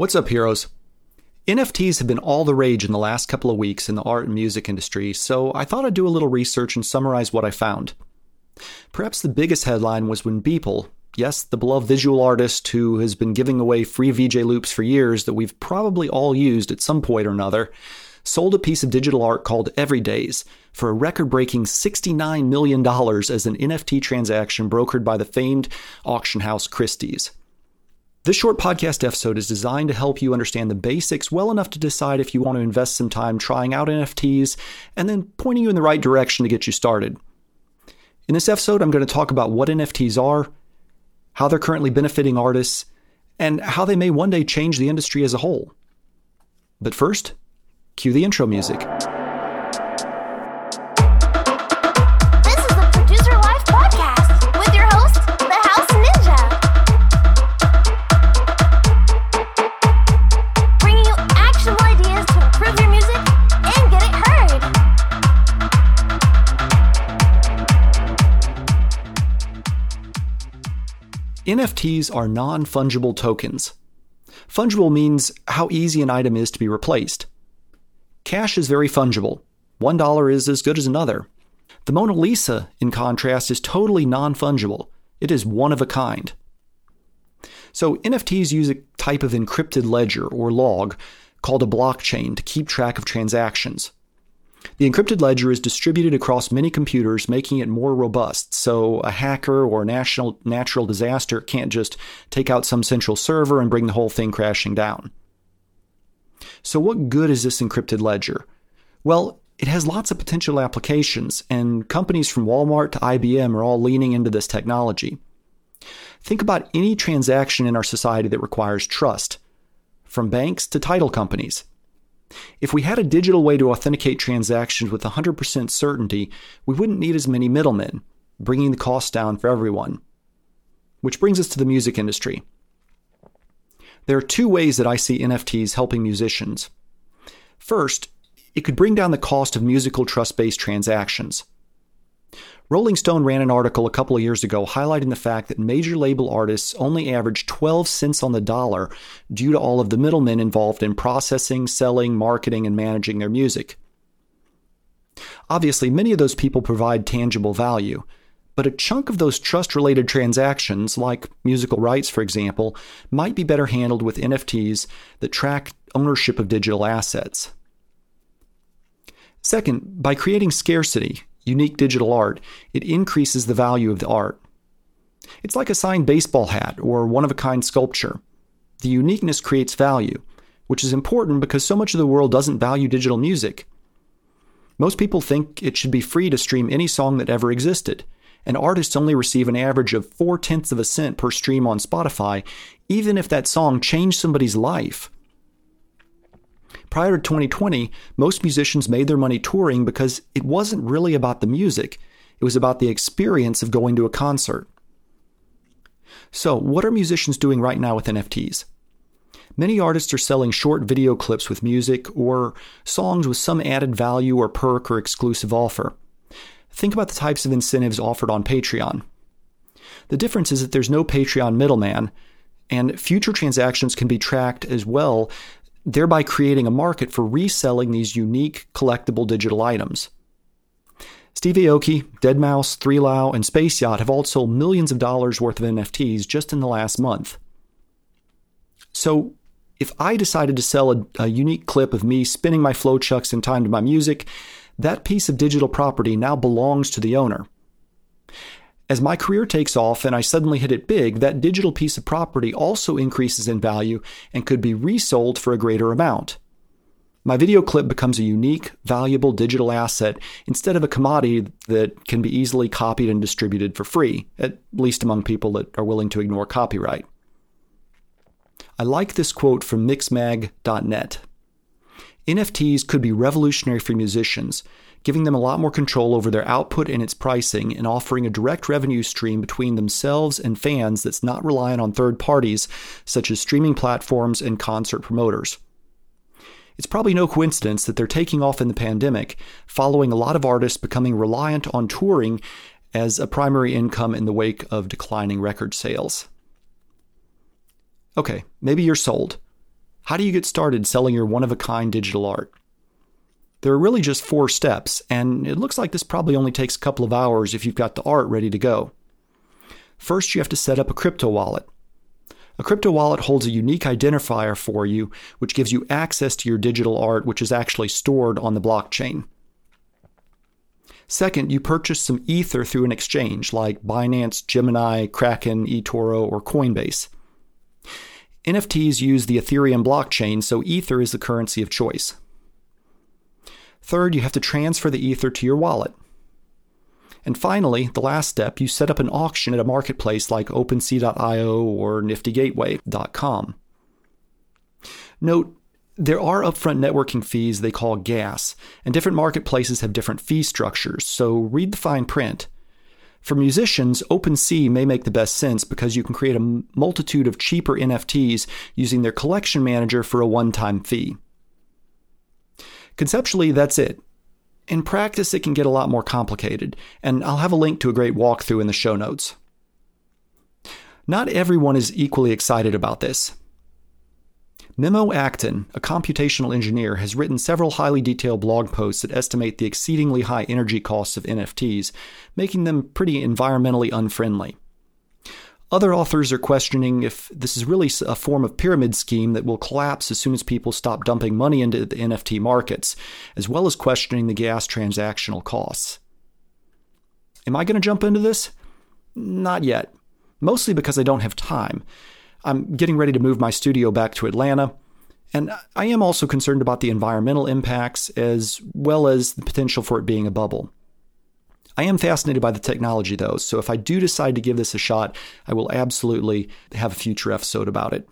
What's up, heroes? NFTs have been all the rage in the last couple of weeks in the art and music industry, so I thought I'd do a little research and summarize what I found. Perhaps the biggest headline was when Beeple, yes, the beloved visual artist who has been giving away free VJ loops for years that we've probably all used at some point or another, sold a piece of digital art called Everydays for a record breaking $69 million as an NFT transaction brokered by the famed auction house Christie's. This short podcast episode is designed to help you understand the basics well enough to decide if you want to invest some time trying out NFTs and then pointing you in the right direction to get you started. In this episode, I'm going to talk about what NFTs are, how they're currently benefiting artists, and how they may one day change the industry as a whole. But first, cue the intro music. NFTs are non fungible tokens. Fungible means how easy an item is to be replaced. Cash is very fungible. One dollar is as good as another. The Mona Lisa, in contrast, is totally non fungible. It is one of a kind. So, NFTs use a type of encrypted ledger or log called a blockchain to keep track of transactions. The encrypted ledger is distributed across many computers, making it more robust. So a hacker or a national natural disaster can't just take out some central server and bring the whole thing crashing down. So what good is this encrypted ledger? Well, it has lots of potential applications, and companies from Walmart to IBM are all leaning into this technology. Think about any transaction in our society that requires trust, from banks to title companies. If we had a digital way to authenticate transactions with 100% certainty, we wouldn't need as many middlemen, bringing the cost down for everyone. Which brings us to the music industry. There are two ways that I see NFTs helping musicians. First, it could bring down the cost of musical trust based transactions. Rolling Stone ran an article a couple of years ago highlighting the fact that major label artists only average 12 cents on the dollar due to all of the middlemen involved in processing, selling, marketing, and managing their music. Obviously, many of those people provide tangible value, but a chunk of those trust related transactions, like musical rights, for example, might be better handled with NFTs that track ownership of digital assets. Second, by creating scarcity, unique digital art, it increases the value of the art. It's like a signed baseball hat or one of a kind sculpture. The uniqueness creates value, which is important because so much of the world doesn't value digital music. Most people think it should be free to stream any song that ever existed, and artists only receive an average of four tenths of a cent per stream on Spotify, even if that song changed somebody's life. Prior to 2020, most musicians made their money touring because it wasn't really about the music, it was about the experience of going to a concert. So, what are musicians doing right now with NFTs? Many artists are selling short video clips with music or songs with some added value or perk or exclusive offer. Think about the types of incentives offered on Patreon. The difference is that there's no Patreon middleman, and future transactions can be tracked as well thereby creating a market for reselling these unique collectible digital items. Steve Aoki, Deadmau5, 3LAU, and Space Yacht have all sold millions of dollars worth of NFTs just in the last month. So, if I decided to sell a, a unique clip of me spinning my flowchucks in time to my music, that piece of digital property now belongs to the owner. As my career takes off and I suddenly hit it big, that digital piece of property also increases in value and could be resold for a greater amount. My video clip becomes a unique, valuable digital asset instead of a commodity that can be easily copied and distributed for free, at least among people that are willing to ignore copyright. I like this quote from Mixmag.net. NFTs could be revolutionary for musicians giving them a lot more control over their output and its pricing, and offering a direct revenue stream between themselves and fans that's not reliant on third parties such as streaming platforms and concert promoters. It's probably no coincidence that they're taking off in the pandemic, following a lot of artists becoming reliant on touring as a primary income in the wake of declining record sales. Okay, maybe you're sold. How do you get started selling your one of a kind digital art? There are really just four steps, and it looks like this probably only takes a couple of hours if you've got the art ready to go. First, you have to set up a crypto wallet. A crypto wallet holds a unique identifier for you, which gives you access to your digital art, which is actually stored on the blockchain. Second, you purchase some Ether through an exchange like Binance, Gemini, Kraken, eToro, or Coinbase. NFTs use the Ethereum blockchain, so Ether is the currency of choice. Third, you have to transfer the Ether to your wallet. And finally, the last step, you set up an auction at a marketplace like OpenSea.io or NiftyGateway.com. Note, there are upfront networking fees they call gas, and different marketplaces have different fee structures, so read the fine print. For musicians, OpenSea may make the best sense because you can create a multitude of cheaper NFTs using their collection manager for a one time fee. Conceptually, that's it. In practice, it can get a lot more complicated, and I'll have a link to a great walkthrough in the show notes. Not everyone is equally excited about this. Memo Akten, a computational engineer, has written several highly detailed blog posts that estimate the exceedingly high energy costs of NFTs, making them pretty environmentally unfriendly. Other authors are questioning if this is really a form of pyramid scheme that will collapse as soon as people stop dumping money into the NFT markets, as well as questioning the gas transactional costs. Am I going to jump into this? Not yet. Mostly because I don't have time. I'm getting ready to move my studio back to Atlanta, and I am also concerned about the environmental impacts as well as the potential for it being a bubble. I am fascinated by the technology, though, so if I do decide to give this a shot, I will absolutely have a future episode about it.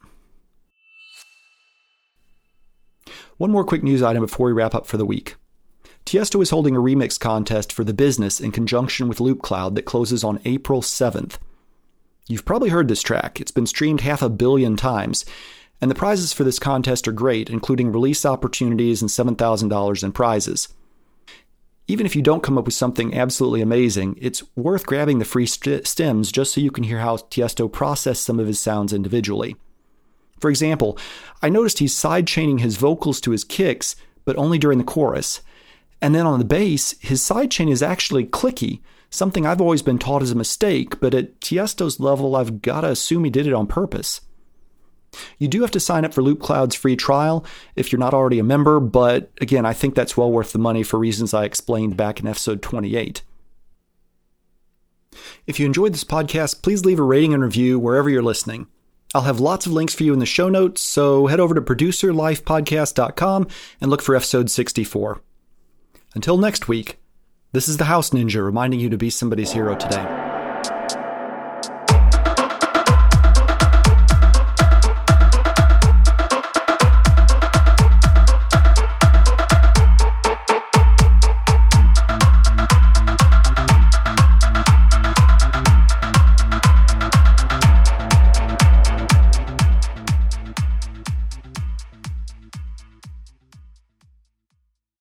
One more quick news item before we wrap up for the week. Tiesto is holding a remix contest for the business in conjunction with Loopcloud that closes on April 7th. You've probably heard this track, it's been streamed half a billion times, and the prizes for this contest are great, including release opportunities and $7,000 in prizes. Even if you don't come up with something absolutely amazing, it's worth grabbing the free st- stems just so you can hear how Tiesto processed some of his sounds individually. For example, I noticed he's sidechaining his vocals to his kicks, but only during the chorus. And then on the bass, his sidechain is actually clicky, something I've always been taught is a mistake, but at Tiesto's level, I've got to assume he did it on purpose. You do have to sign up for Loopcloud's free trial if you're not already a member, but again, I think that's well worth the money for reasons I explained back in episode 28. If you enjoyed this podcast, please leave a rating and review wherever you're listening. I'll have lots of links for you in the show notes, so head over to producerlifepodcast.com and look for episode 64. Until next week, this is the House Ninja reminding you to be somebody's hero today.